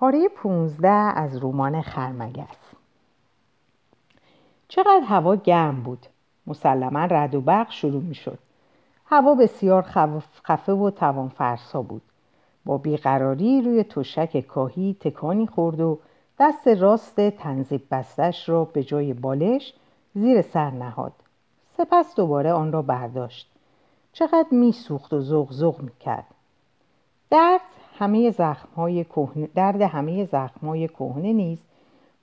پاره 15 از رمان خرمگس. چقدر هوا گرم بود. مسلما رد و برق شروع می شد هوا بسیار خفه و توان فرسا بود. با بیقراری روی تشک کاهی تکانی خورد و دست راست تنظیب بستش را به جای بالش زیر سر نهاد. سپس دوباره آن را برداشت. چقدر میسوخت و زغ زغ می‌کرد. درد همه زخمهای کهنه درد همه زخمهای کهنه نیز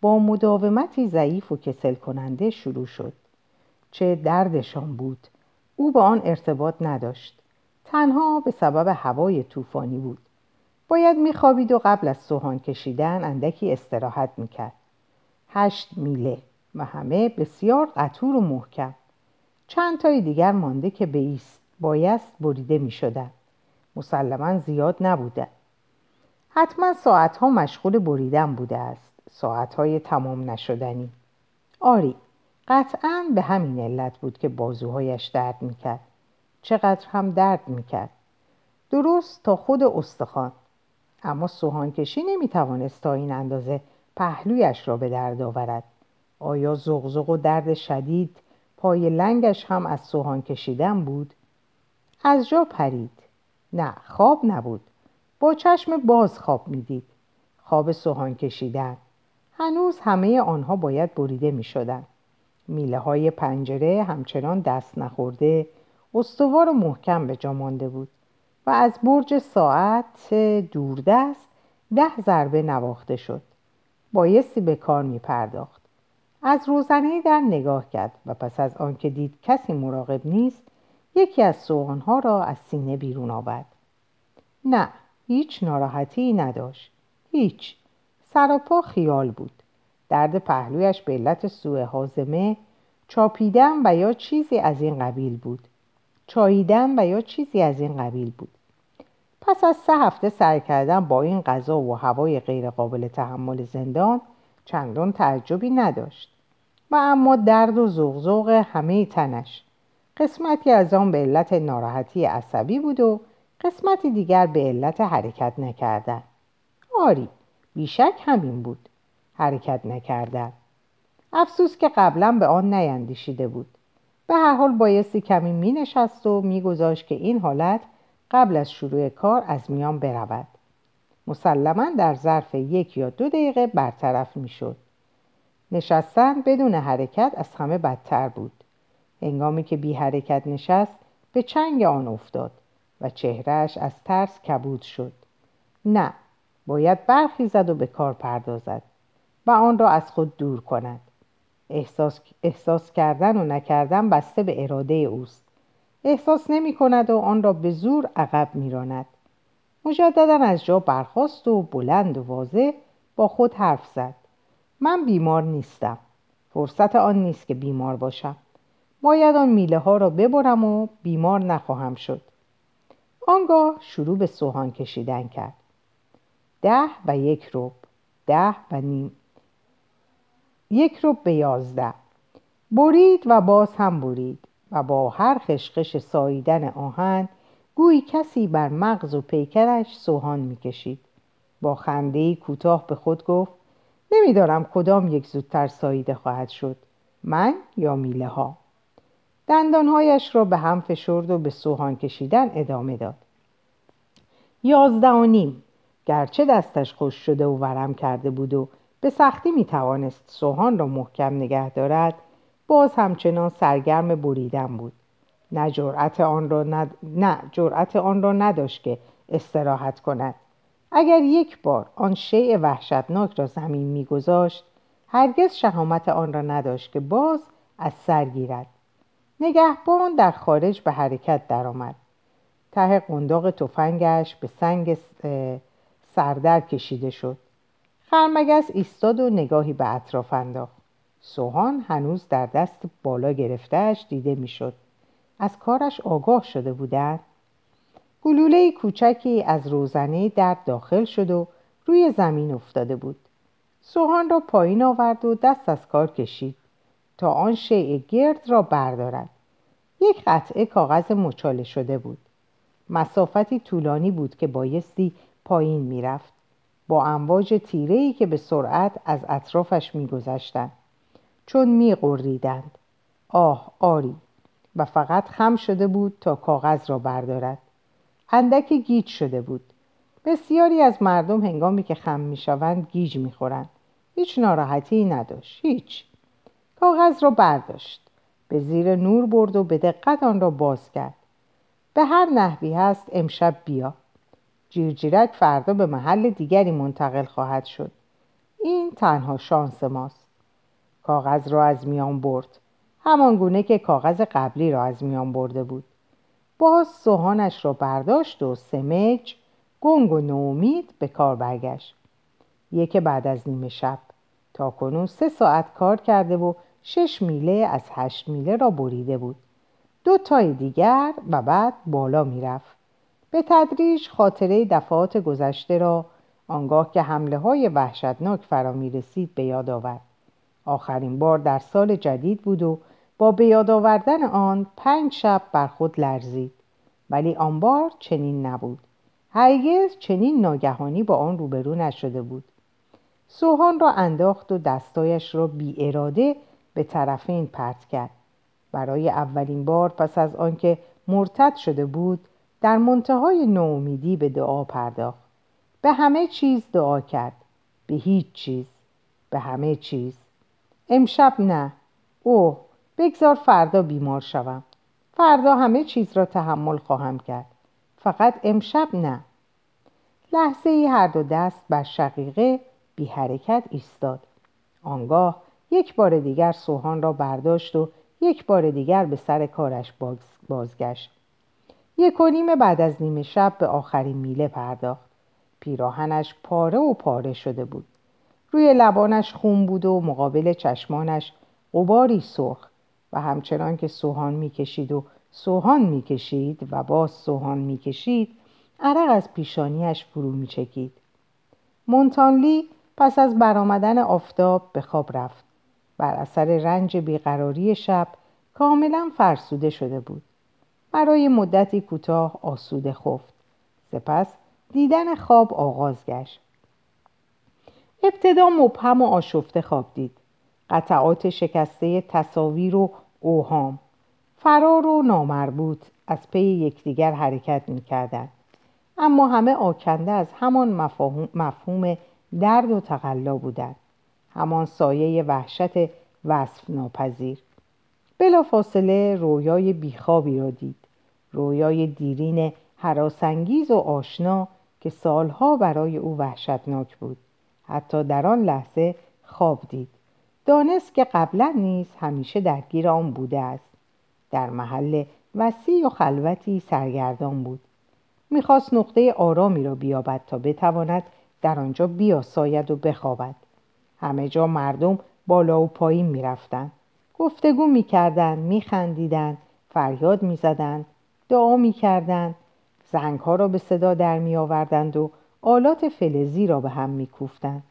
با مداومتی ضعیف و کسل کننده شروع شد. چه دردشان بود. او با آن ارتباط نداشت. تنها به سبب هوای طوفانی بود. باید میخوابید و قبل از سوهان کشیدن اندکی استراحت می‌کرد. هشت میله و همه بسیار قطور و محکم. چند تای دیگر مانده که بیست بایست بریده می‌شدن مسلما زیاد نبوده حتما ساعتها مشغول بریدن بوده است. ساعتهای تمام نشدنی. آری قطعا به همین علت بود که بازوهایش درد می‌کرد. چقدر هم درد می‌کرد. درست تا خود استخوان. اما سوهانکشی نمی‌توانست تا این اندازه پهلویش را به درد آورد. آیا زغزغ و درد شدید پای لنگش هم از سوهان کشیدن بود؟ از جا پرید. نه خواب نبود. با چشم باز خواب می‌دید. خواب سوهان کشیدن. هنوز همه آنها باید بریده می شدن. میله های پنجره همچنان دست نخورده استوار و محکم به جا مانده بود و از برج ساعت دوردست ده ضربه نواخته شد. بایستی به کار می پرداخت از روزنه در نگاه کرد و پس از آنکه دید کسی مراقب نیست یکی از سوانها را از سینه بیرون آورد. نه هیچ ناراحتی نداشت. هیچ. سراپا خیال بود. درد پهلویش به علت سوء حازمه چاپیدن و یا چیزی از این قبیل بود. چاییدن و یا چیزی از این قبیل بود. پس از سه هفته سر کردن با این غذا و هوای غیرقابل تحمل زندان چندان تعجبی نداشت. و اما درد و زغزغ همه تنش. قسمتی از آن به علت ناراحتی عصبی بود و قسمتی دیگر به علت حرکت نکردن. آری بیشک همین بود. حرکت نکردن. افسوس که قبلا به آن نیندیشیده بود. به هر حال بایستی کمی می نشست و میگذاشت که این حالت قبل از شروع کار از میان برود. مسلما در ظرف یک یا دو دقیقه برطرف می‌شد. نشستن بدون حرکت از همه بدتر بود. هنگامی که بی حرکت نشست به چنگ آن افتاد. و چهرهش از ترس کبود شد. نه باید برخیزد و به کار پردازد و آن را از خود دور کند. احساس, احساس کردن و نکردن بسته به اراده اوست. احساس نمی کند و آن را به زور عقب می راند. مجددا از جا برخاست و بلند و واضح با خود حرف زد. من بیمار نیستم. فرصت آن نیست که بیمار باشم. باید آن میله ها را ببرم و بیمار نخواهم شد. آنگاه شروع به سوهان کشیدن کرد. ده و یک روب ده و نیم. یک روب به یازده. برید و باز هم برید و با هر خشخش ساییدن آهن گویی کسی بر مغز و پیکرش سوهان می‌کشید. با خنده کوتاه به خود گفت نمیدارم کدام یک زودتر ساییده خواهد شد من یا میله ها دندانهایش را به هم فشرد و به سوهان کشیدن ادامه داد. یازده و نیم گرچه دستش خوش شده و ورم کرده بود و به سختی می توانست سوهان را محکم نگه دارد باز همچنان سرگرم بریدن بود. نه جرأت آن را ند... نه جرأت آن را نداشت که استراحت کند. اگر یک بار آن شیء وحشتناک را زمین میگذاشت هرگز شهامت آن را نداشت که باز از سر گیرد. نگهبان در خارج به حرکت درآمد. ته قنداق تفنگش به سنگ سردر کشیده شد. خرمگس ایستاد و نگاهی به اطراف انداخت. سوهان هنوز در دست بالا گرفتهش دیده می‌شد. از کارش آگاه شده بودند. گلوله کوچکی از روزنه در داخل شد و روی زمین افتاده بود. سوهان را پایین آورد و دست از کار کشید. تا آن شیء گرد را بردارد. یک قطعه کاغذ مچاله شده بود. مسافتی طولانی بود که بایستی پایین می‌رفت. با امواج تیرهی که به سرعت از اطرافش میگذشتند. چون میقریدند آه آری. و فقط خم شده بود تا کاغذ را بردارد. اندکی گیج شده بود. بسیاری از مردم هنگامی که خم می‌شوند گیج می‌خورند. هیچ ناراحتی نداشت. هیچ. کاغذ را برداشت. به زیر نور برد و به دقت آن را باز کرد. به هر نحوی هست امشب بیا. جیرجیرک فردا به محل دیگری منتقل خواهد شد. این تنها شانس ماست. کاغذ را از میان برد. همان گونه که کاغذ قبلی را از میان برده بود. باز سوهانش را برداشت و سمج گنگ و نومید به کار برگشت. یک بعد از نیمه شب. تا کنون سه ساعت کار کرده و شش میله از هشت میله را بریده بود. دو تای دیگر و بعد بالا می‌رفت. به تدریج خاطره دفعات گذشته را آنگاه که حمله های وحشتناک فرا می رسید به یاد آورد. آخرین بار در سال جدید بود و با به یاد آوردن آن پنج شب بر خود لرزید. ولی آن بار چنین نبود. هرگز چنین ناگهانی با آن روبرو نشده بود. سوهان را انداخت و دستایش را بی اراده به طرفین پرت کرد. برای اولین بار پس از آنکه مرتد شده بود در منتهای نومیدی به دعا پرداخت. به همه چیز دعا کرد. به هیچ چیز. به همه چیز. امشب نه. اوه بگذار فردا بیمار شوم. فردا همه چیز را تحمل خواهم کرد. فقط امشب نه. لحظه ای هر دو دست بر شقیقه بی حرکت ایستاد. آنگاه یک بار دیگر سوهان را برداشت و یک بار دیگر به سر کارش بازگشت. یک و نیم بعد از نیمه شب به آخرین میله پرداخت. پیراهنش پاره و پاره شده بود. روی لبانش خون بود و مقابل چشمانش غباری سرخ و همچنان که سوهان می‌کشید و سوهان می‌کشید و باز سوهان می‌کشید عرق از پیشانیش فرو میچکید. مونتانلی پس از برآمدن آفتاب به خواب رفت. بر اثر رنج بیقراری شب کاملا فرسوده شده بود. برای مدتی کوتاه آسوده خفت. سپس دیدن خواب آغاز گشت. ابتدا مبهم و آشفته خواب دید. قطعات شکسته تصاویر و اوهام. فرار و نامربوط از پی یکدیگر حرکت می‌کردند. اما همه آکنده از همان مفهوم درد و تقلا بودند. همان سایه وحشت وصف ناپذیر بلا فاصله رویای بیخوابی را دید. رویای دیرین حراسنگیز و آشنا که سالها برای او وحشتناک بود. حتی در آن لحظه خواب دید. دانست که قبلا نیز همیشه درگیر آن بوده است. در محل وسیع و خلوتی سرگردان بود. می‌خواست نقطه آرامی را بیابد تا بتواند در آنجا بیاساید و بخوابد. همه جا مردم بالا و پایین می‌رفتند گفتگو می‌کردند میخندیدند فریاد می‌زدند دعا می‌کردند زنگها را به صدا در میآوردند و آلات فلزی را به هم میکوفتند.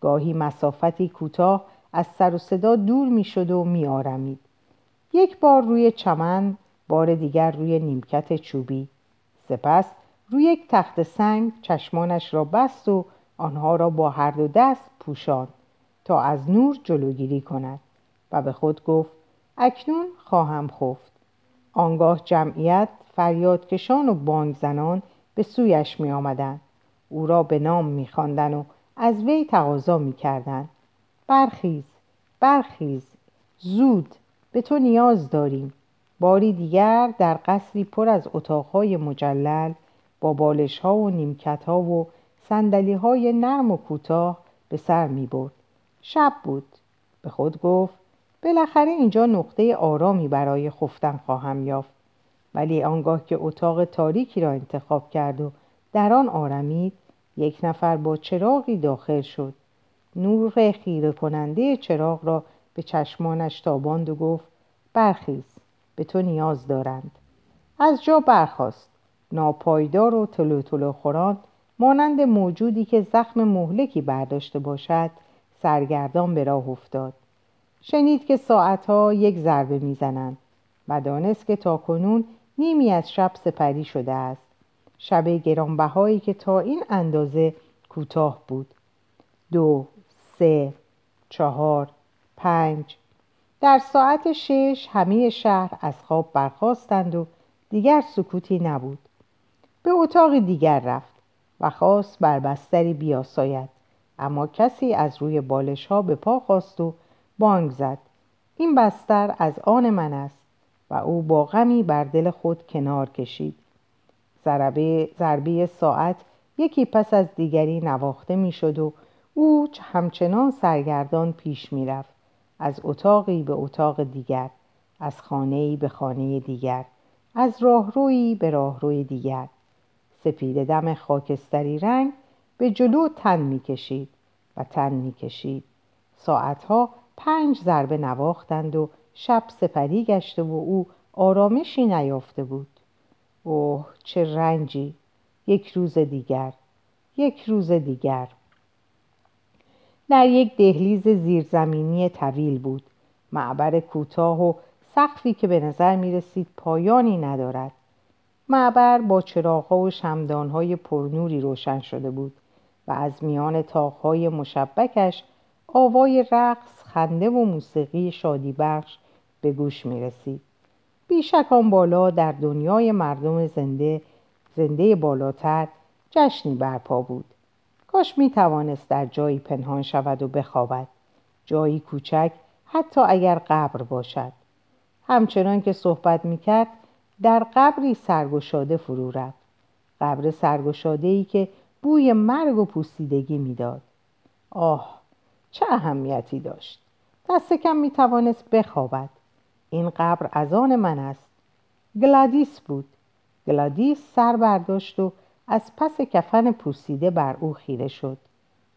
گاهی مسافتی کوتاه از سر و صدا دور می‌شد و میآرمید. یک بار روی چمن بار دیگر روی نیمکت چوبی. سپس روی یک تخت سنگ چشمانش را بست و آنها را با هر دو دست پوشاند. تا از نور جلوگیری کند و به خود گفت اکنون خواهم خفت آنگاه جمعیت فریادکشان و بانگ زنان به سویش می آمدن. او را به نام می و از وی تقاضا می کردن. برخیز برخیز زود به تو نیاز داریم باری دیگر در قصری پر از اتاقهای مجلل با بالش ها و نیمکت ها و سندلی های نرم و کوتاه به سر می برد. شب بود. به خود گفت بالاخره اینجا نقطه آرامی برای خفتن خواهم یافت. ولی آنگاه که اتاق تاریکی را انتخاب کرد و در آن آرمید یک نفر با چراغی داخل شد. نور خیره کننده چراغ را به چشمانش تاباند و گفت برخیز به تو نیاز دارند. از جا برخاست. ناپایدار و تلو تلو خوران مانند موجودی که زخم مهلکی برداشته باشد سرگردان به راه افتاد. شنید که ساعتها یک ضربه می‌زنند و دانست که تا کنون نیمی از شب سپری شده است. شب گرانبهایی که تا این اندازه کوتاه بود. دو سه چهار پنج. در ساعت شش همه شهر از خواب برخواستند و دیگر سکوتی نبود. به اتاق دیگر رفت و خواست بر بستری بیاساید. اما کسی از روی بالش ها به پا خواست و بانگ زد. این بستر از آن من است و او با غمی بر دل خود کنار کشید. ضربه, ساعت یکی پس از دیگری نواخته می‌شد و او همچنان سرگردان پیش می‌رفت. از اتاقی به اتاق دیگر از خانه‌ای به خانه دیگر از راهرویی به راهروی دیگر. سپید دم خاکستری رنگ به جلو تن می‌کشید و تن می‌کشید. ساعتها پنج ضربه نواختند و شب سپری گشته و او آرامشی نیافته بود. اوه چه رنجی! یک روز دیگر یک روز دیگر. در یک دهلیز زیرزمینی طویل بود. معبر کوتاه و سقفی که به نظر می رسید پایانی ندارد. معبر با چراغها و شمدانهای پرنوری روشن شده بود. و از میان تاقهای مشبکش آوای رقص خنده و موسیقی شادی بخش به گوش می رسید بیشک بالا در دنیای مردم زنده زنده بالاتر جشنی برپا بود. کاش می توانست در جایی پنهان شود و بخوابد. جایی کوچک حتی اگر قبر باشد. همچنان که صحبت می کرد در قبری سرگشاده فرو رفت. قبر سرگشاده ای که بوی مرگ و پوسیدگی می‌داد. آه چه اهمیتی داشت. دست کم می توانست بخوابد. این قبر از آن من است. گلادیس بود. گلادیس سر برداشت و از پس کفن پوسیده بر او خیره شد.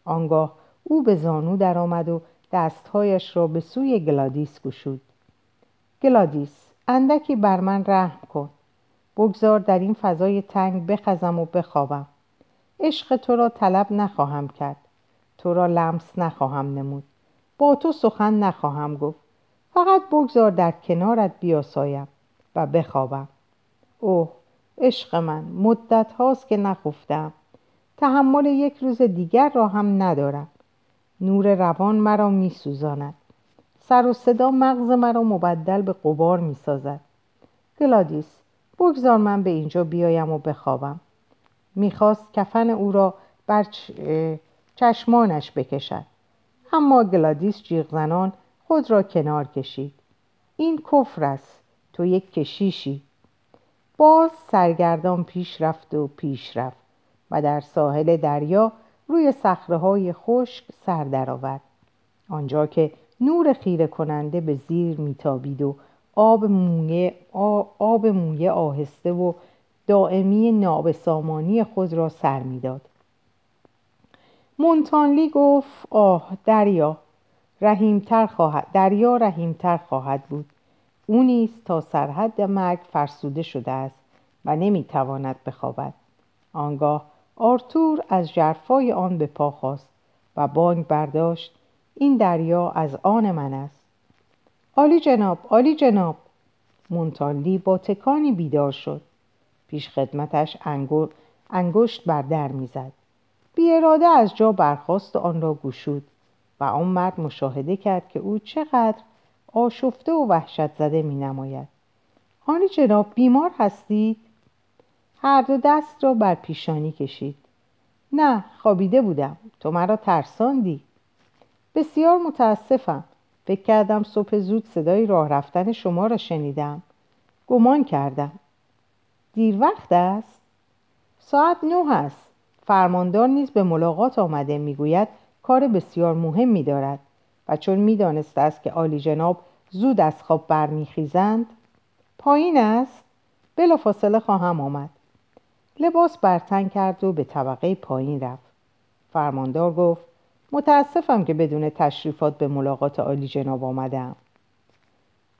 آنگاه او به زانو درآمد و دستهایش را به سوی گلادیس گشود. گلادیس اندکی بر من رحم کن. بگذار در این فضای تنگ بخزم و بخوابم. عشق تو را طلب نخواهم کرد. تو را لمس نخواهم نمود. با تو سخن نخواهم گفت. فقط بگذار در کنارت بیاسایم و بخوابم. اوه عشق من مدت هاست که نخفتم. تحمل یک روز دیگر را هم ندارم. نور روان مرا می سوزاند سر و صدا مغز مرا مبدل به قبار می سازد گلادیس بگذار من به اینجا بیایم و بخوابم. می‌خواست کفن او را بر چشمانش بکشد. اما گلادیس جیغ زنان خود را کنار کشید. این کفر است تو یک کشیشی. باز سرگردان پیش رفت و پیش رفت و در ساحل دریا روی های خشک سر درآورد. آنجا که نور خیره کننده به زیر میتابید و آب مویه, آب مویه آهسته و دائمی نابسامانی خود را سر می‌داد. مونتانلی گفت آه دریا رحیمتر خواهد دریا رحیمتر خواهد بود. او نیز تا سرحد مرگ فرسوده شده است و نمی‌تواند بخوابد. آنگاه آرتور از جرفای آن به پا خواست و بانگ برداشت این دریا از آن من است. عالی جناب عالی جناب. مونتانلی با تکانی بیدار شد. پیش خدمتش انگشت بر در می‌زد. بی اراده از جا برخواست و آن را گشود و آن مرد مشاهده کرد که او چقدر آشفته و وحشت زده می نماید آنی جناب بیمار هستید؟ هر دو دست را بر پیشانی کشید. نه خوابیده بودم. تو مرا ترساندی. بسیار متاسفم. فکر کردم صبح زود صدای راه رفتن شما را شنیدم. گمان کردم. دیر وقت است. ساعت نه است. فرماندار نیز به ملاقات آمده می‌گوید کار بسیار مهمی دارد و چون می‌دانسته است که عالی جناب زود از خواب برمیخیزند پایین است. فاصله خواهم آمد. لباس برتن کرد و به طبقه پایین رفت. فرماندار گفت متاسفم که بدون تشریفات به ملاقات عالی جناب آمدم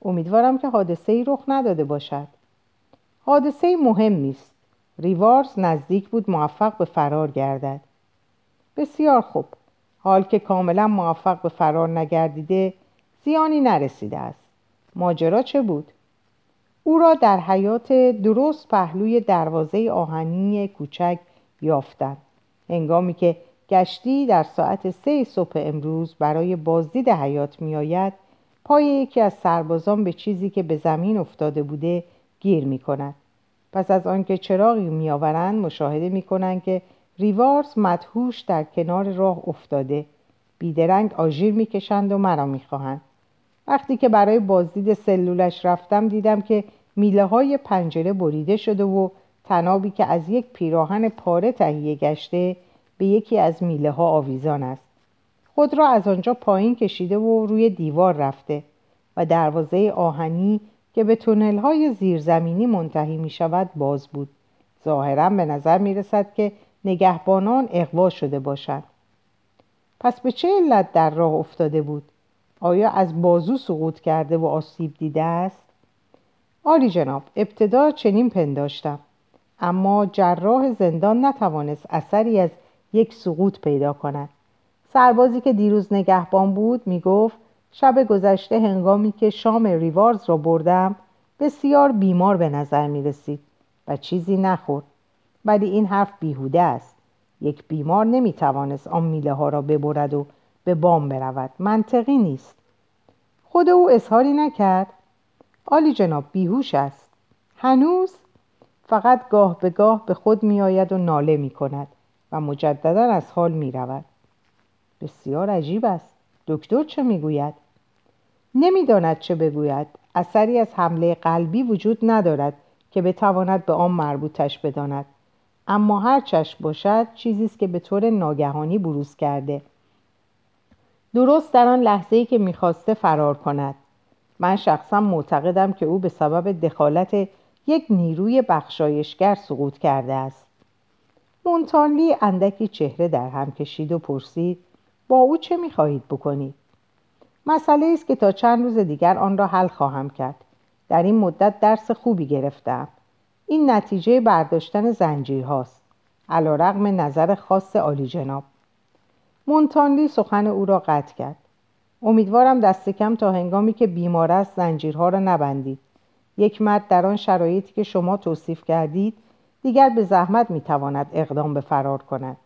امیدوارم که حادثه ای رخ نداده باشد. حادثه مهم است ریوارز نزدیک بود موفق به فرار گردد. بسیار خوب. حال که کاملا موفق به فرار نگردیده زیانی نرسیده است. ماجرا چه بود؟ او را در حیات درست پهلوی دروازه آهنی کوچک یافتند. هنگامی که گشتی در ساعت سه صبح امروز برای بازدید حیات میآید پای یکی از سربازان به چیزی که به زمین افتاده بوده گیر می کند. پس از آنکه چراغی میآورند مشاهده می کنند که ریوارز مدهوش در کنار راه افتاده. بیدرنگ آژیر می‌کشند و مرا می‌خواهند. وقتی که برای بازدید سلولش رفتم دیدم که میله های پنجره بریده شده و تنابی که از یک پیراهن پاره تهیه گشته به یکی از میله ها آویزان است. خود را از آنجا پایین کشیده و روی دیوار رفته و دروازه آهنی که به تونل های زیرزمینی منتهی می شود باز بود. ظاهرا به نظر می رسد که نگهبانان اقوا شده باشند. پس به چه علت در راه افتاده بود؟ آیا از بازو سقوط کرده و آسیب دیده است؟ آلی جناب ابتدا چنین پنداشتم. اما جراح زندان نتوانست اثری از یک سقوط پیدا کند. سربازی که دیروز نگهبان بود می‌گفت شب گذشته هنگامی که شام ریوارز را بردم بسیار بیمار به نظر می رسید و چیزی نخورد. ولی این حرف بیهوده است. یک بیمار نمی‌توانست آن میله ها را ببرد و به بام برود. منطقی نیست. خود او اظهاری نکرد. آلی جناب بیهوش است. هنوز؟ فقط گاه به گاه به خود میآید و ناله می کند و مجددا از حال می رود. بسیار عجیب است. دکتر چه می‌گوید نمی‌داند چه بگوید. اثری از حمله قلبی وجود ندارد که بتواند به آن مربوطش بداند. اما هر چشم باشد چیزی است که به طور ناگهانی بروز کرده. درست در آن لحظه ای که می‌خواسته فرار کند. من شخصا معتقدم که او به سبب دخالت یک نیروی بخشایشگر سقوط کرده است. مونتانلی اندکی چهره در هم کشید و پرسید با او چه می‌خواهید بکنید؟ مسئله است که تا چند روز دیگر آن را حل خواهم کرد. در این مدت درس خوبی گرفتم. این نتیجه برداشتن زنجیر هاست علا رقم نظر خاص عالی جناب. مونتانلی سخن او را قطع کرد. امیدوارم دست کم تا هنگامی که بیمار است زنجیرها را نبندید. یک مرد در آن شرایطی که شما توصیف کردید دیگر به زحمت می‌تواند اقدام به فرار کند.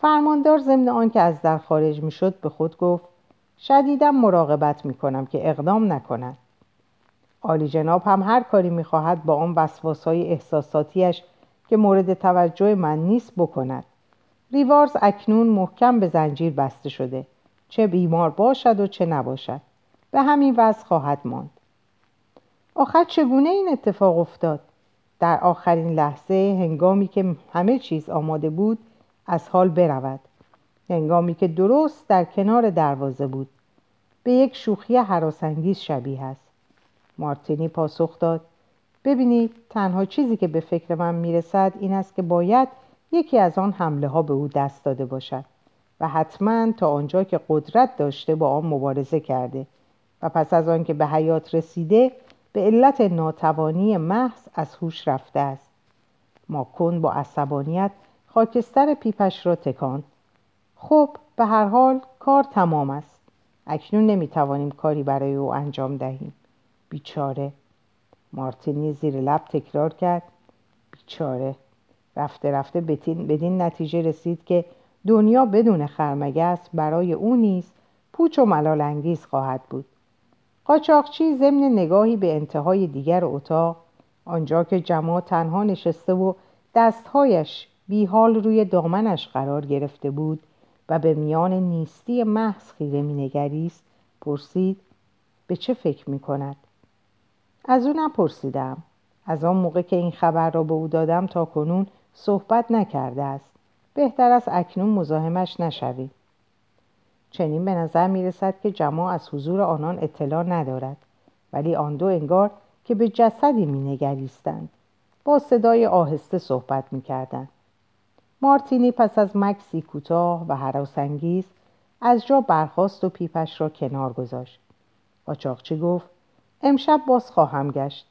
فرماندار ضمن آنکه از در خارج می‌شد به خود گفت شدیدم مراقبت می‌کنم که اقدام نکند. عالی جناب هم هر کاری می‌خواهد با آن وسواسهای احساساتیش که مورد توجه من نیست بکند. ریوارز اکنون محکم به زنجیر بسته شده. چه بیمار باشد و چه نباشد. به همین وضع خواهد ماند. آخر چگونه این اتفاق افتاد؟ در آخرین لحظه هنگامی که همه چیز آماده بود از حال برود. هنگامی که درست در کنار دروازه بود. به یک شوخی حراسانگیز شبیه است. مارتینی پاسخ داد. ببینید تنها چیزی که به فکر من می‌رسد این است که باید یکی از آن حمله ها به او دست داده باشد و حتما تا آنجا که قدرت داشته با آن مبارزه کرده و پس از آن که به حیات رسیده به علت ناتوانی محض از هوش رفته است. ماکن با عصبانیت خاکستر پیپش را تکان خب به هر حال کار تمام است. اکنون نمی‌توانیم کاری برای او انجام دهیم. بیچاره. مارتینی زیر لب تکرار کرد. بیچاره. رفته رفته بدین نتیجه رسید که دنیا بدون خرمگس برای او نیز پوچ و ملال انگیز خواهد بود. قاچاقچی ضمن نگاهی به انتهای دیگر اتاق آنجا که جماع تنها نشسته و دستهایش بیحال روی دامنش قرار گرفته بود و به میان نیستی محض خیره مینگریست پرسید به چه فکر می کند؟ از او نپرسیدم. از آن موقع که این خبر را به او دادم تا کنون صحبت نکرده است. بهتر است اکنون مزاحمش نشوی چنین به نظر می رسد که جماع از حضور آنان اطلاع ندارد. ولی آن دو انگار که به جسدی می نگریستند با صدای آهسته صحبت می کردن. مارتینی پس از مکسی کوتاه و حراسانگیز از جا برخاست و پیپش را کنار گذاشت. قاچاقچی گفت امشب باز خواهم گشت.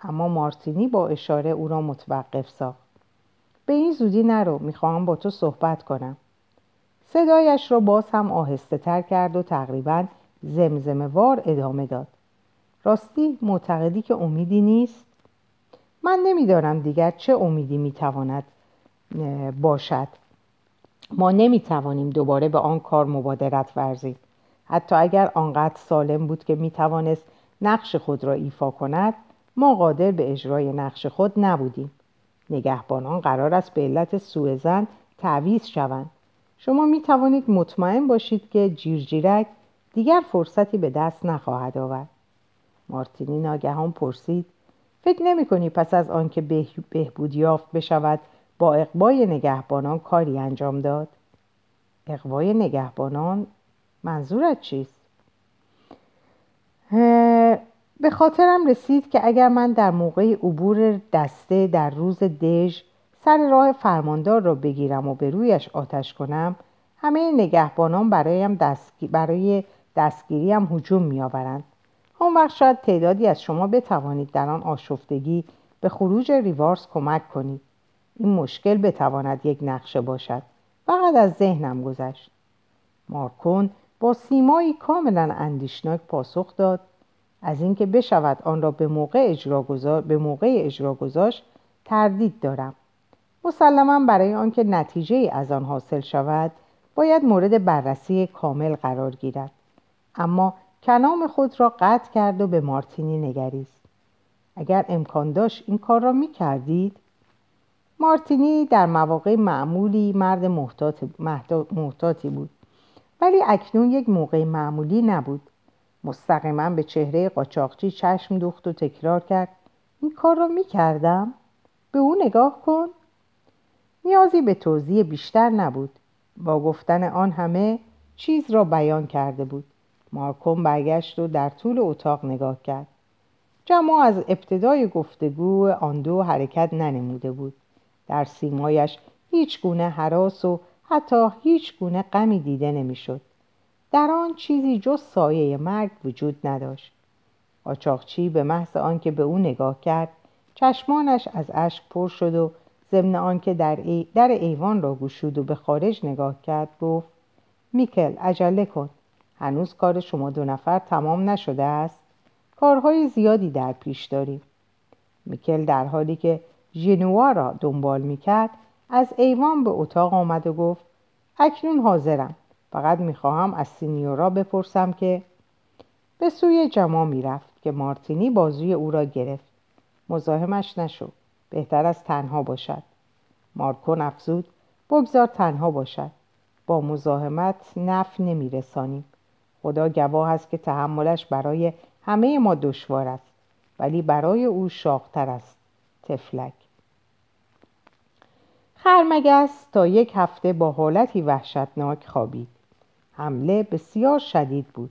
اما مارتینی با اشاره او را متوقف ساخت. به این زودی نرو می‌خواهم با تو صحبت کنم. صدایش را باز هم آهسته تر کرد و تقریبا زمزمه وار ادامه داد. راستی معتقدی که امیدی نیست؟ من نمی‌دانم دیگر چه امیدی می‌تواند باشد. ما نمی‌توانیم دوباره به آن کار مبادرت ورزیم. حتی اگر آنقدر سالم بود که می‌توانست نقش خود را ایفا کند ما قادر به اجرای نقش خود نبودیم. نگهبانان قرار است به علت سوء زن تعویز شوند. شما می توانید مطمئن باشید که جیرجیرک دیگر فرصتی به دست نخواهد آورد. مارتینی ناگهان پرسید فکر نمی کنی پس از آنکه بهبود یافت بشود با اقوای نگهبانان کاری انجام داد. اقوای نگهبانان منظورت چیست؟ به خاطرم رسید که اگر من در موقع عبور دسته در روز دژ سر راه فرماندار را بگیرم و به رویش آتش کنم همه نگهبانان برایم دستگی... برای دستگیری هم هجوم میآورند. آن وقت شاید تعدادی از شما بتوانید در آن آشفتگی به خروج ریوارس کمک کنید. این مشکل بتواند یک نقشه باشد. فقط از ذهنم گذشت. مارکون با سیمایی کاملا اندیشناک پاسخ داد. از اینکه بشود آن را به موقع اجرا, به موقع اجرا گذاشت تردید دارم. مسلما برای آنکه نتیجه از آن حاصل شود باید مورد بررسی کامل قرار گیرد. اما کلام خود را قطع کرد و به مارتینی نگریست. اگر امکان داشت این کار را می کردید مارتینی در مواقع معمولی مرد محتاطی بود. ولی اکنون یک موقع معمولی نبود. مستقیما به چهره قاچاقچی چشم دوخت و تکرار کرد. این کار را می کردم؟ به او نگاه کن. نیازی به توضیح بیشتر نبود. با گفتن آن همه چیز را بیان کرده بود. مارکوم برگشت و در طول اتاق نگاه کرد. جمع از ابتدای گفتگو آن دو حرکت ننموده بود. در سیمایش هیچ گونه حراس و حتی هیچ گونه غمی دیده نمی‌شد. در آن چیزی جز سایه مرگ وجود نداشت. آچاقچی به محض آنکه به او نگاه کرد چشمانش از اشک پر شد و ضمن آنکه در, ای... در ایوان را گشود و به خارج نگاه کرد گفت میکل عجله کن هنوز کار شما دو نفر تمام نشده است کارهای زیادی در پیش داریم میکل در حالی که ژنوا را دنبال می‌کرد از ایوان به اتاق آمد و گفت اکنون حاضرم فقط می‌خواهم از سینیورا بپرسم که به سوی جما می‌رفت که مارتینی بازوی او را گرفت. مزاحمش نشو بهتر از تنها باشد. مارکون افزود بگذار تنها باشد با مزاحمت نف نمیرسانیم. خدا گواه است که تحملش برای همه ما دشوار است ولی برای او شاقتر است. تفلک. خرمگس تا یک هفته با حالتی وحشتناک خوابید. حمله بسیار شدید بود.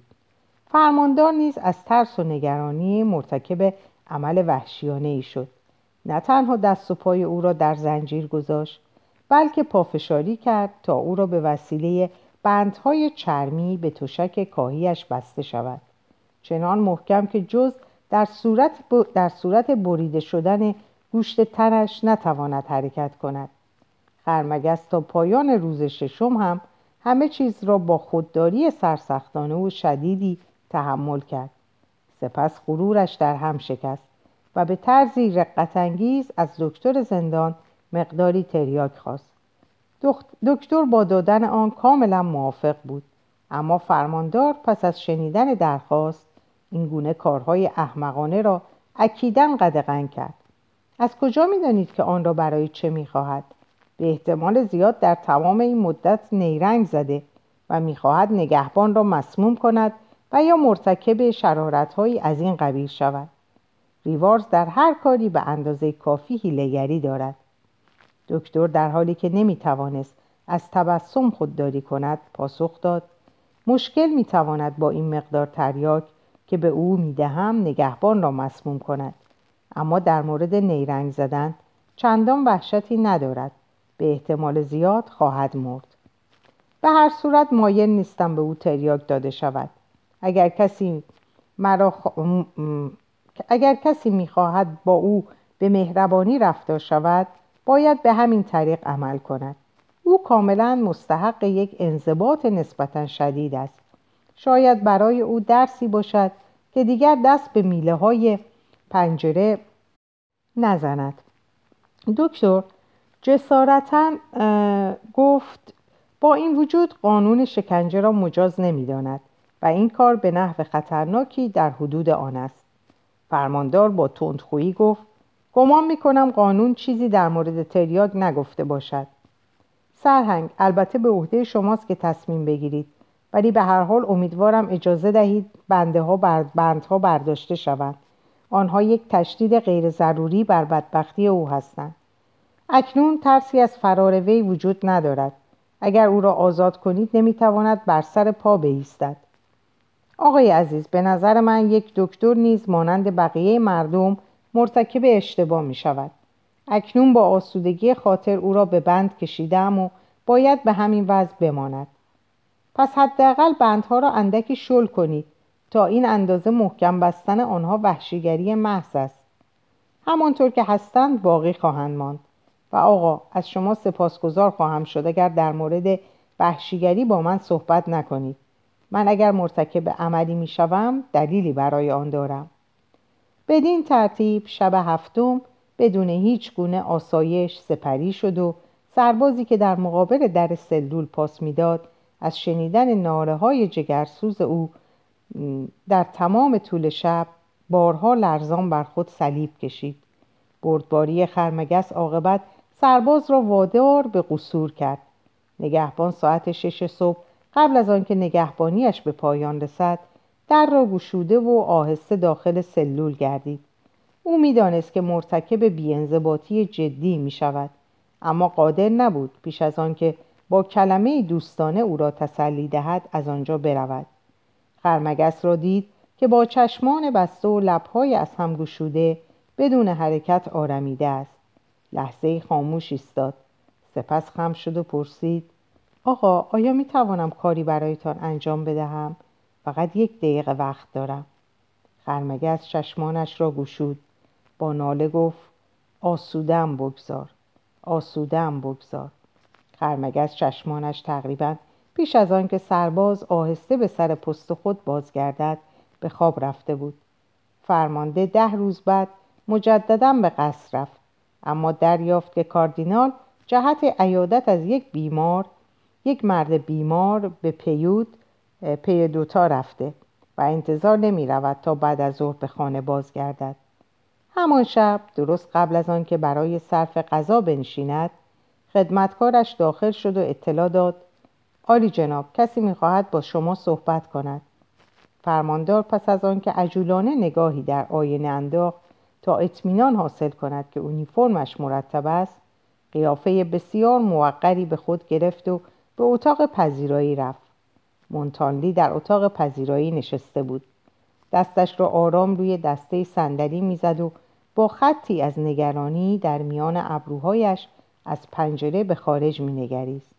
فرماندار نیز از ترس و نگرانی مرتکب عمل وحشیانه ای شد. نه تنها دست و پای او را در زنجیر گذاشت بلکه پافشاری کرد تا او را به وسیله بندهای چرمی به تشک کاهیش بسته شود. چنان محکم که جز در صورت, در صورت بریده شدن گوشت تنش نتواند حرکت کند. خرمگس تا پایان روز ششم هم همه چیز را با خودداری سرسختانه و شدیدی تحمل کرد. سپس غرورش در هم شکست و به طرزی رقتانگیز از دکتر زندان مقداری تریاک خواست. دکتر با دادن آن کاملا موافق بود. اما فرماندار پس از شنیدن درخواست این گونه کارهای احمقانه را اکیدن قدغن کرد. از کجا می‌دانید که آن را برای چه می‌خواهد؟ به احتمال زیاد در تمام این مدت نیرنگ زده و می‌خواهد نگهبان را مسموم کند و یا مرتکب شرارتهایی از این قبیل شود. ریوارز در هر کاری به اندازه کافی هیلگری دارد. دکتر در حالی که نمی‌توانست از تبسم خودداری کند پاسخ داد. مشکل می‌تواند با این مقدار تریاک که به او می‌دهم نگهبان را مسموم کند. اما در مورد نیرنگ زدن چندان وحشتی ندارد. به احتمال زیاد خواهد مرد. به هر صورت مایل نیستم به او تریاک داده شود. اگر کسی مرا اگر کسی می‌خواهد با او به مهربانی رفتار شود باید به همین طریق عمل کند. او کاملا مستحق یک انضباط نسبتا شدید است. شاید برای او درسی باشد که دیگر دست به میله های پنجره نزند. دکتر جسارتا گفت با این وجود قانون شکنجه را مجاز نمی‌داند و این کار به نحو خطرناکی در حدود آن است. فرماندار با تندخویی گفت گمان می‌کنم قانون چیزی در مورد تریاک نگفته باشد. سرهنگ البته به عهده شماست که تصمیم بگیرید ولی به هر حال امیدوارم اجازه دهید بنده ها بندها برداشته شوند. آنها یک تشدید غیر ضروری بر بدبختی او هستند. اکنون ترسی از فرار وی وجود ندارد. اگر او را آزاد کنید نمی‌تواند بر سر پا بایستد. آقای عزیز به نظر من یک دکتر نیز مانند بقیه مردم مرتکب اشتباه می شود اکنون با آسودگی خاطر او را به بند کشیدم و باید به همین وضع بماند. پس حداقل بندها را اندکی شل کنید تا این اندازه محکم بستن آنها وحشیگری محض است. همانطور که هستند باقی خواهند ماند. و آقا از شما سپاسگزار خواهم شد. اگر در مورد وحشیگری با من صحبت نکنید. من اگر مرتکب عملی می شوم دلیلی برای آن دارم. بدین ترتیب شب هفتم بدون هیچ گونه آسایش سپری شد و سربازی که در مقابل در سلول پاس می‌داد از شنیدن ناره های جگرسوز او در تمام طول شب بارها لرزان بر خود صلیب کشید. بردباری خرمگس عاقبت سرباز را وادار به قصور کرد. نگهبان ساعت شش صبح قبل از آنکه نگهبانیش به پایان رسد در را گشوده و آهسته داخل سلول گردید. او می‌دانست که مرتکب بیانضباطی جدی می شود اما قادر نبود پیش از آنکه با کلمه دوستانه او را تسلی دهد از آنجا برود. خرمگس را دید که با چشمان بسته و لبهای از هم گشوده بدون حرکت آرمیده است. لحظه خاموش ایستاد. سپس خم شد و پرسید آقا آیا می توانم کاری برایتان انجام بدهم؟ فقط یک دقیقه وقت دارم. خرمگس چشمانش را گشود. با ناله گفت آسودم بگذار آسودم بگذار. خرمگس چشمانش تقریبا پیش از آنکه سرباز آهسته به سر پست خود بازگردد به خواب رفته بود. فرمانده ده روز بعد مجددا به قصر رفت. اما دریافت که کاردینال جهت عیادت از یک بیمار یک مرد بیمار به پیود پی دوتا رفته و انتظار نمی رود تا بعد از ظهر به خانه بازگردد. همان شب درست قبل از آنکه برای صرف غذا بنشیند خدمتکارش داخل شد و اطلاع داد. آلی جناب کسی می‌خواهد با شما صحبت کند. فرماندار پس از آنکه عجولانه نگاهی در آینه انداخت تا اطمینان حاصل کند که اونیفرمش مرتب است قیافه بسیار موقری به خود گرفت و به اتاق پذیرایی رفت. مونتانلی در اتاق پذیرایی نشسته بود. دستش را آرام روی دسته صندلی می‌زد و با خطی از نگرانی در میان ابروهایش از پنجره به خارج مینگریست.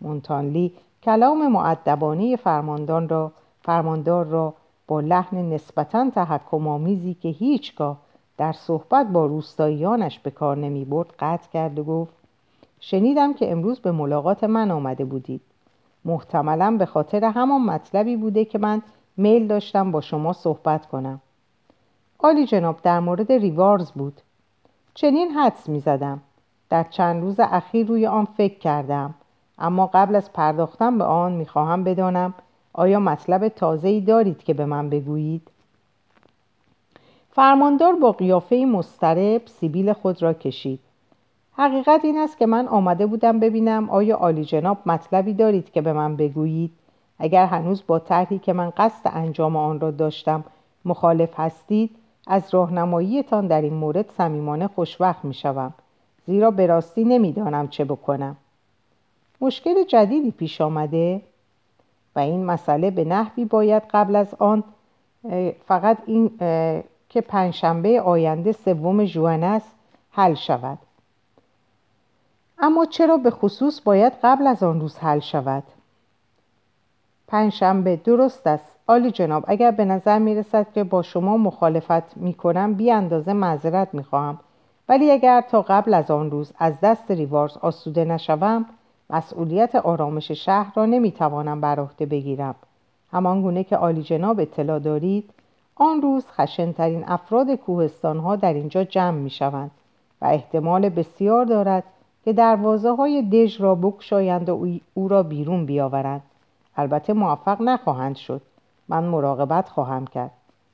مونتانلی کلام معدبانه فرماندان را فرماندار را با لحن نسبتا تحکم آمیزی که هیچگاه در صحبت با روستاییانش به کار نمی برد قطع کرد و گفت شنیدم که امروز به ملاقات من آمده بودید. محتملا به خاطر همان مطلبی بوده که من میل داشتم با شما صحبت کنم. آلی جناب در مورد ریوارز بود. چنین حدس می زدم در چند روز اخیر روی آن فکر کردم. اما قبل از پرداختن به آن می‌خواهم بدانم آیا مطلب تازه‌ای دارید که به من بگویید؟ فرماندار با قیافه مسترب سیبیل خود را کشید. حقیقت این است که من آمده بودم ببینم آیا عالی جناب مطلبی دارید که به من بگویید. اگر هنوز با طرحی که من قصد انجام آن را داشتم مخالف هستید از راهنماییتان در این مورد صمیمانه خوشوقت می‌شوم. زیرا به راستی نمی‌دانم چه بکنم. مشکل جدیدی پیش آمده و این مسئله به نحوی باید قبل از آن فقط این که پنجشنبه آینده سوم ژوئن است حل شود. اما چرا به خصوص باید قبل از آن روز حل شود؟ پنجشنبه درست است. آلی جناب اگر به نظر می رسد که با شما مخالفت می کنم بی اندازه معذرت می خواهم ولی اگر تا قبل از آن روز از دست ریوارز آسوده نشوم مسئولیت آرامش شهر را نمی توانم بر عهده بگیرم. همان گونه که عالی جناب اطلاع دارید آن روز خشنترین افراد کوهستان ها در اینجا جمع می شوند و احتمال بسیار دارد که دروازه های دژ را بکشایند و او را بیرون بیاورند. البته موفق نخواهند شد. من مراقبت خواهم کرد.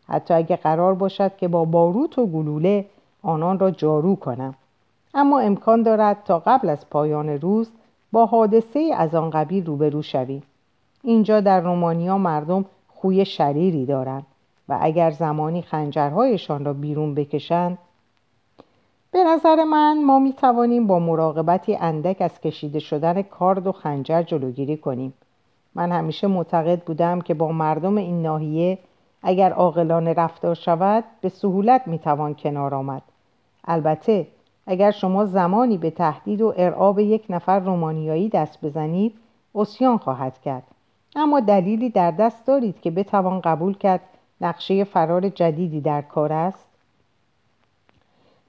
حتی اگه قرار باشد که با باروت و گلوله آنان را جارو کنم. اما امکان دارد تا قبل از پایان روز با حادثه از آن قبیل روبرو شویم. اینجا در رومانیا مردم خوی شریری دارند. و اگر زمانی خنجرهایشان را بیرون بکشند به نظر من ما می توانیم با مراقبتی اندک از کشیده شدن کارد و خنجر جلوگیری کنیم. من همیشه معتقد بودم که با مردم این ناحیه اگر عاقلانه رفتار شود به سهولت می توان کنار آمد. البته اگر شما زمانی به تهدید و ارعاب یک نفر رومانیایی دست بزنید اسیان خواهد کرد. اما دلیلی در دست دارید که بتوان قبول کرد نقشه فرار جدیدی در کار است.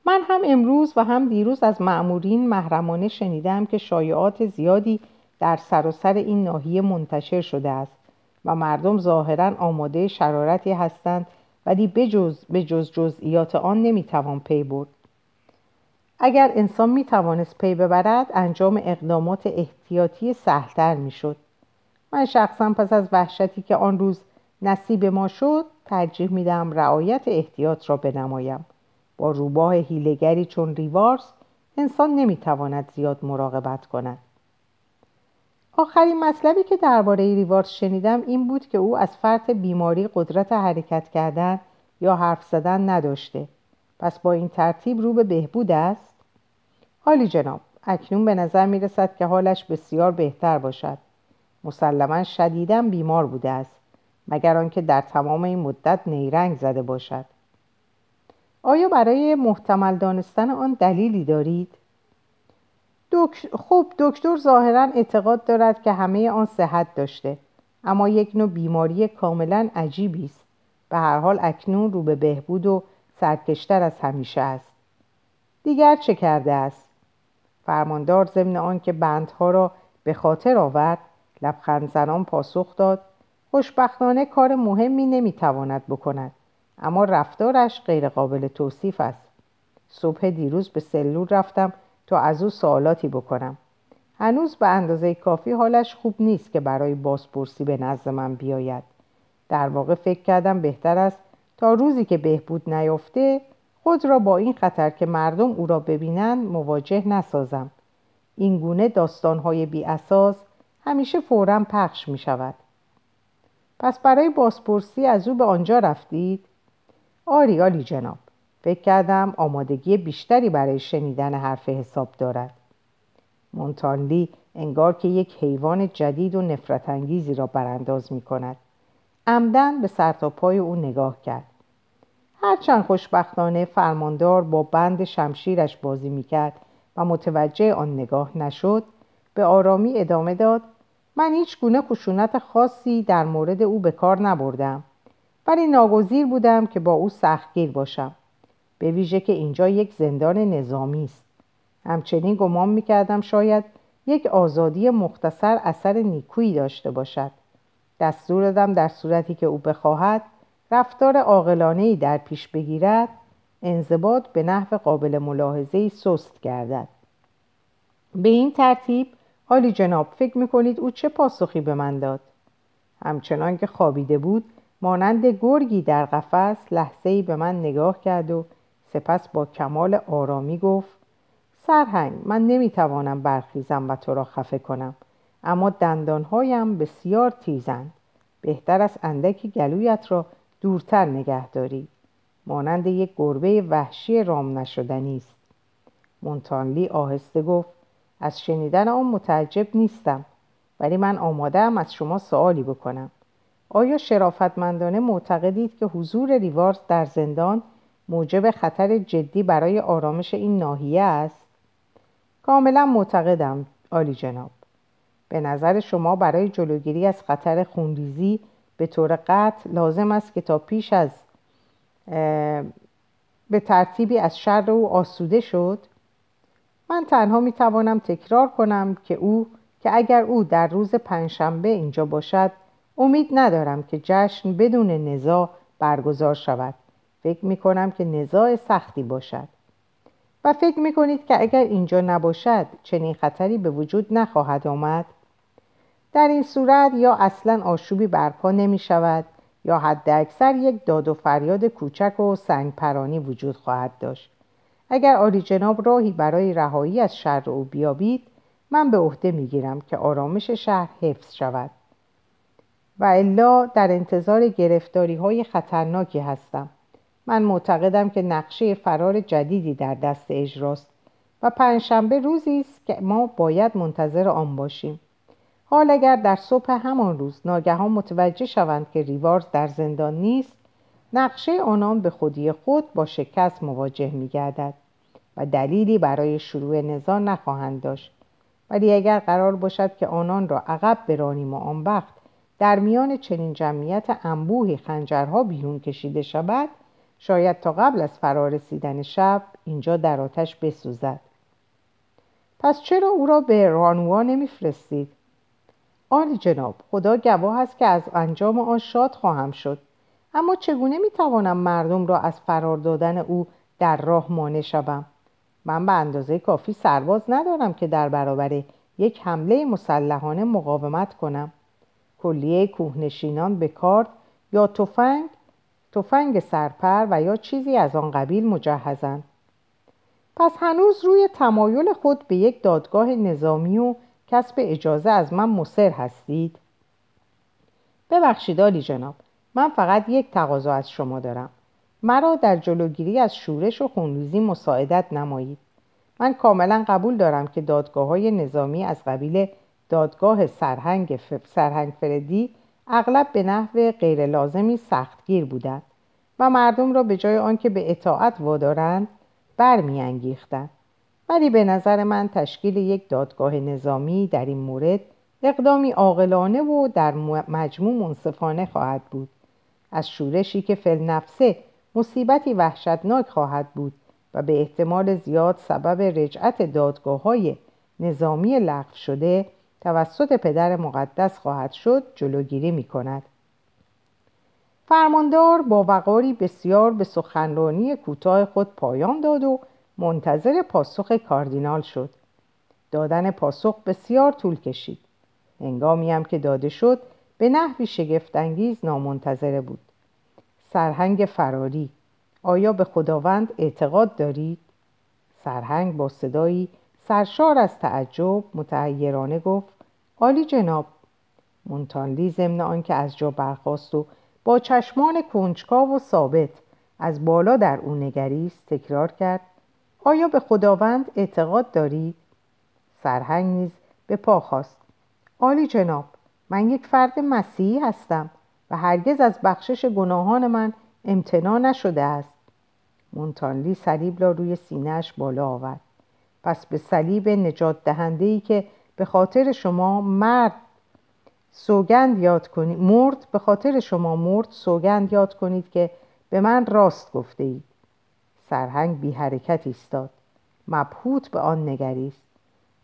من هم امروز و هم دیروز از معمورین محرمانه شنیدم که شایعات زیادی در سراسر سر این ناحیه منتشر شده است و مردم ظاهرا آماده شرارتی هستند ولی بجز, بجز جزئیات آن نمی‌توان پی برد. اگر انسان می‌توانست پی ببرد انجام اقدامات احتیاطی سهلتر می‌شد. من شخصا پس از وحشتی که آن روز نصیب ما شد ترجیح میدم رعایت احتیاط را بنمایم. با روباه هیلگری چون ریوارس انسان نمی‌تواند زیاد مراقبت کند. آخرین مطلبی که درباره ریوارس شنیدم این بود که او از فرط بیماری قدرت حرکت کردن یا حرف زدن نداشته. پس با این ترتیب رو به بهبود است؟ حالی جناب اکنون به نظر می رسد که حالش بسیار بهتر باشد. مسلما شدیدا بیمار بوده است. مگر آنکه در تمام این مدت نیرنگ زده باشد. آیا برای محتمل دانستن آن دلیلی دارید؟ دک... خب دکتر ظاهرا اعتقاد دارد که همه آن صحت داشته اما یک نوع بیماری کاملا عجیبی است. به هر حال اکنون رو به بهبود و سرکشتر از همیشه است. دیگر چه کرده است؟ فرماندار ضمن آنکه بندها را به خاطر آورد لبخند زنان پاسخ داد خوشبختانه کار مهمی نمی‌تواند بکند اما رفتارش غیرقابل توصیف است. صبح دیروز به سلول رفتم تا از او سوالاتی بکنم. هنوز به اندازه کافی حالش خوب نیست که برای بازپرسی به نزد من بیاید. در واقع فکر کردم بهتر است تا روزی که بهبود نیافته خود را با این خطر که مردم او را ببینند مواجه نسازم. این گونه داستانهای بی اساس همیشه فورا پخش می شود پس برای بازپرسی از او به آنجا رفتید؟ آری آلی جناب. فکر کردم آمادگی بیشتری برای شنیدن حرف حساب دارد. مونتانلی انگار که یک حیوان جدید و نفرت انگیزی را برانداز می کند عمدن به پای او نگاه کرد. هرچند خوشبختانه فرماندار با بند شمشیرش بازی می‌کرد و متوجه آن نگاه نشد به آرامی ادامه داد من هیچ گونه خشونت خاصی در مورد او به کار نبردم. ولی ناگزیر بودم که با او سختگیر باشم. به ویژه که اینجا یک زندان نظامی است. همچنین گمان می‌کردم شاید یک آزادی مختصر اثر نیکویی داشته باشد. دستور دادم در صورتی که او بخواهد رفتار عاقلانه‌ای در پیش بگیرد انضباط به نحو قابل ملاحظه سست گردد. به این ترتیب حالی جناب فکر می‌کنید او چه پاسخی به من داد؟ همچنان که خوابیده بود مانند گرگی در قفس لحظه ای به من نگاه کرد و سپس با کمال آرامی گفت سرهنگ من نمی‌توانم برخیزم و تو را خفه کنم اما دندانهایم بسیار تیزند. بهتر است اندکی گلویت را دورتر نگه داری. مانند یک گربه وحشی رام نشدنی است. مونتانلی آهسته گفت از شنیدن آن متعجب نیستم ولی من آمادم از شما سوالی بکنم. آیا شرافتمندانه معتقدید که حضور ریوارز در زندان موجب خطر جدی برای آرامش این ناحیه است؟ کاملا معتقدم عالی جناب. به نظر شما برای جلوگیری از خطر خونریزی به طور قطع لازم است که تا پیش از به ترتیبی از شر او آسوده شد؟ من تنها می توانم تکرار کنم که او که اگر او در روز پنجشنبه اینجا باشد امید ندارم که جشن بدون نزاع برگزار شود فکر می کنم که نزاع سختی باشد و فکر می کنید که اگر اینجا نباشد چنین خطری به وجود نخواهد آمد؟ در این صورت یا اصلا آشوبی برپا نمی شود یا حد اکثر یک داد و فریاد کوچک و سنگ پرانی وجود خواهد داشت. اگر آلی جناب راهی برای رهایی از شر او بیابید من به عهده می‌گیرم که آرامش شهر حفظ شود. و الا در انتظار گرفتاری های خطرناکی هستم. من معتقدم که نقشه فرار جدیدی در دست اجراست و پنجشنبه روزی است که ما باید منتظر آن باشیم. حال اگر در صبح همان روز ناگهان متوجه شوند که ریوارز در زندان نیست نقشه آنان به خودی خود با شکست مواجه می گردد و دلیلی برای شروع نزان نخواهند داشت. ولی اگر قرار باشد که آنان را عقب برانیم و آن وقت در میان چنین جمعیت انبوهی خنجرها بیرون کشیده شود شاید تا قبل از فرارسیدن شب اینجا در آتش بسوزد. پس چرا او را به رانوا نمیفرستید؟ آلی جناب خدا گواه است که از انجام آن شاد خواهم شد. اما چگونه می‌توانم مردم را از فرار دادن او در راه مانع شوم؟ من به اندازه کافی سرباز ندارم که در برابر یک حمله مسلحانه مقاومت کنم. کلیه کوهنشینان به کارد یا تفنگ تفنگ سرپر و یا چیزی از آن قبیل مجهزند. پس هنوز روی تمایل خود به یک دادگاه نظامی و کسب اجازه از من مصر هستید؟ ببخشید آلی جناب. من فقط یک تقاضا از شما دارم. مرا در جلوگیری از شورش و خونریزی مساعدت نمایید. من کاملا قبول دارم که دادگاه های نظامی از قبیل دادگاه سرهنگ, سرهنگ فردی اغلب به نحو غیر لازمی سختگیر بودند و مردم را به جای آنکه به اطاعت وادارند برمیانگیختند. ولی به نظر من تشکیل یک دادگاه نظامی در این مورد اقدامی عاقلانه و در مجموع منصفانه خواهد بود. از شورشی که فل نفسه مصیبتی وحشتناک خواهد بود و به احتمال زیاد سبب رجعت دادگاه های نظامی لغو شده توسط پدر مقدس خواهد شد جلوگیری می کند. فرماندار با وقاری بسیار به سخنرانی کوتاه خود پایان داد و منتظر پاسخ کاردینال شد. دادن پاسخ بسیار طول کشید. هنگامی هم که داده شد به نحوی شگفتانگیز نامنتظره بود. سرهنگ فراری. آیا به خداوند اعتقاد دارید؟ سرهنگ با صدایی سرشار از تعجب متعیرانه گفت عالی جناب. مونتانلی ضمن آنکه از جا برخاست و با چشمان کنجکاو و ثابت از بالا در او نگریست تکرار کرد آیا به خداوند اعتقاد دارید؟ سرهنگ نیز به پا خواست عالی جناب من یک فرد مسیحی هستم. و هرگز از بخشش گناهان من امتناع نشده است. مونتانلی صلیب را روی سینهش بالا آورد. پس به صلیب نجات دهنده ای که به خاطر شما مرد سوگند یاد کنید مرد به خاطر شما مرد سوگند یاد کنید که به من راست گفته اید. سرهنگ بی حرکت ایستاد. مبهوت به آن نگریست.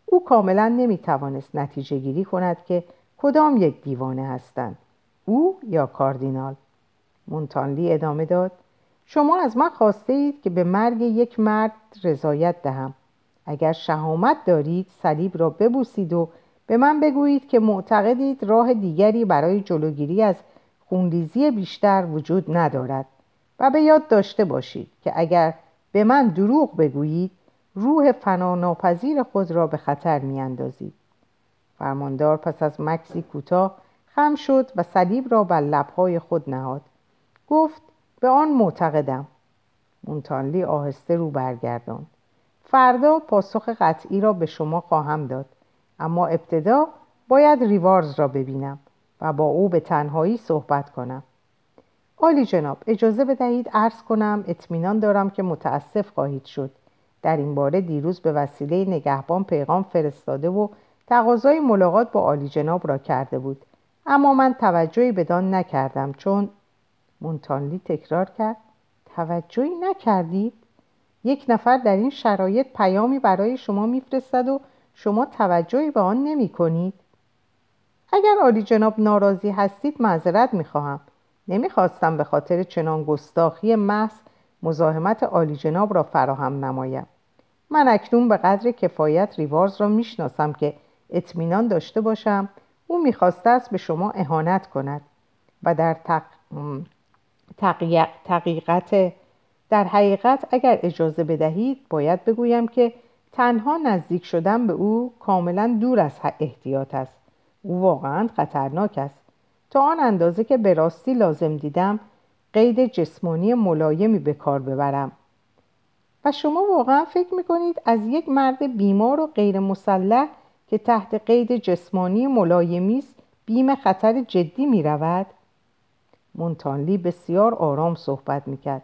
او کاملا نمی توانست نتیجه گیری کند که کدام یک دیوانه هستند. او یا کاردینال؟ مونتانلی ادامه داد شما از من خواسته اید که به مرگ یک مرد رضایت دهم. اگر شهامت دارید صلیب را ببوسید و به من بگویید که معتقدید راه دیگری برای جلوگیری از خونریزی بیشتر وجود ندارد. و به یاد داشته باشید که اگر به من دروغ بگویید روح فناناپذیر خود را به خطر میاندازید. فرماندار پس از مکسی کوتاه خم شد و صلیب را بر لبهای خود نهاد. گفت به آن معتقدم. مونتانلی آهسته رو برگردان فردا پاسخ قطعی را به شما خواهم داد. اما ابتدا باید ریوارز را ببینم و با او به تنهایی صحبت کنم. عالی جناب اجازه بدهید عرض کنم اطمینان دارم که متاسف خواهید شد. در این باره دیروز به وسیله نگهبان پیغام فرستاده و تقاضای ملاقات با عالی جناب را کرده بود. اما من توجهی بدان نکردم چون مونتانلی تکرار کرد. توجهی نکردید؟ یک نفر در این شرایط پیامی برای شما میفرستد و شما توجهی به آن نمی کنید؟ اگر عالی جناب ناراضی هستید معذرت می‌خواهم. نمی‌خواستم به خاطر چنان گستاخی محض مزاحمت عالی جناب را فراهم نمایم. من اکنون به قدر کفایت ریوارز را می‌شناسم که اطمینان داشته باشم او می‌خواسته است به شما اهانت کند و در تق... تقیقت در حقیقت اگر اجازه بدهید باید بگویم که تنها نزدیک شدن به او کاملا دور از احتیاط است. او واقعا خطرناک است. تا آن اندازه که به راستی لازم دیدم قید جسمانی ملایمی به کار ببرم. و شما واقعا فکر می‌کنید از یک مرد بیمار و غیر مسلح که تحت قید جسمانی ملایمی است بیم خطر جدی می رود؟ مونتانلی بسیار آرام صحبت می‌کرد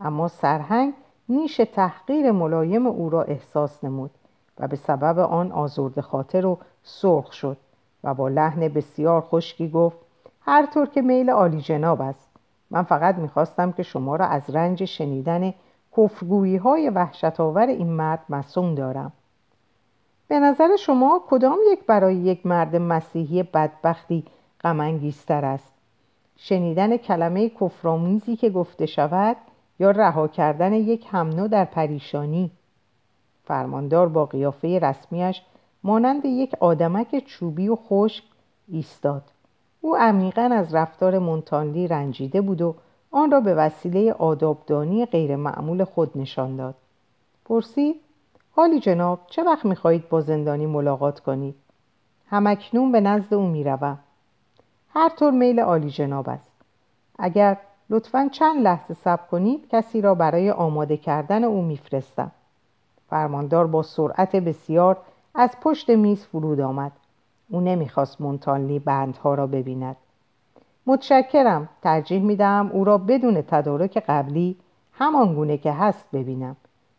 اما سرهنگ نیش تحقیر ملایم او را احساس نمود و به سبب آن آزرد خاطر و سرخ شد و با لحن بسیار خشکی گفت هر طور که میل عالی جناب است من فقط می‌خواستم که شما را از رنج شنیدن کفرگویی های وحشت آور این مرد مسوم دارم به نظر شما کدام یک برای یک مرد مسیحی بدبختی غمانگیزتر است؟ شنیدن کلمه کفرآمیزی که گفته شود یا رها کردن یک همنو در پریشانی؟ فرماندار با قیافه رسمیش مانند یک آدمک چوبی و خشک ایستاد. او عمیقا از رفتار مونتانلی رنجیده بود و آن را به وسیله آدابدانی غیرمعمول خود نشان داد. پرسید حالی جناب چه وقت می‌خواهید با زندانی ملاقات کنید همکنون به نزد او می‌روم. هر طور میل عالی جناب است. اگر لطفا چند لحظه صبر کنید کسی را برای آماده کردن او میفرستم. فرماندار با سرعت بسیار از پشت میز فرود آمد. او نمی‌خواست مونتانلی بندها را ببیند. متشکرم. ترجیح می‌دهم او را بدون تدارک قبلی همان گونه که هست ببینم.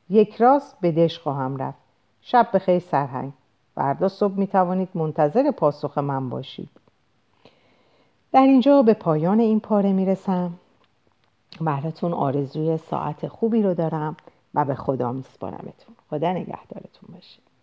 یک راست به دش خواهم رفت. شب بخیر سرهنگ. فردا صبح می توانید منتظر پاسخ من باشید. در اینجا به پایان این پاره می‌رسم. براتون آرزوی ساعت خوبی رو دارم و به خدا میسپارمتون. خدا نگهدارتون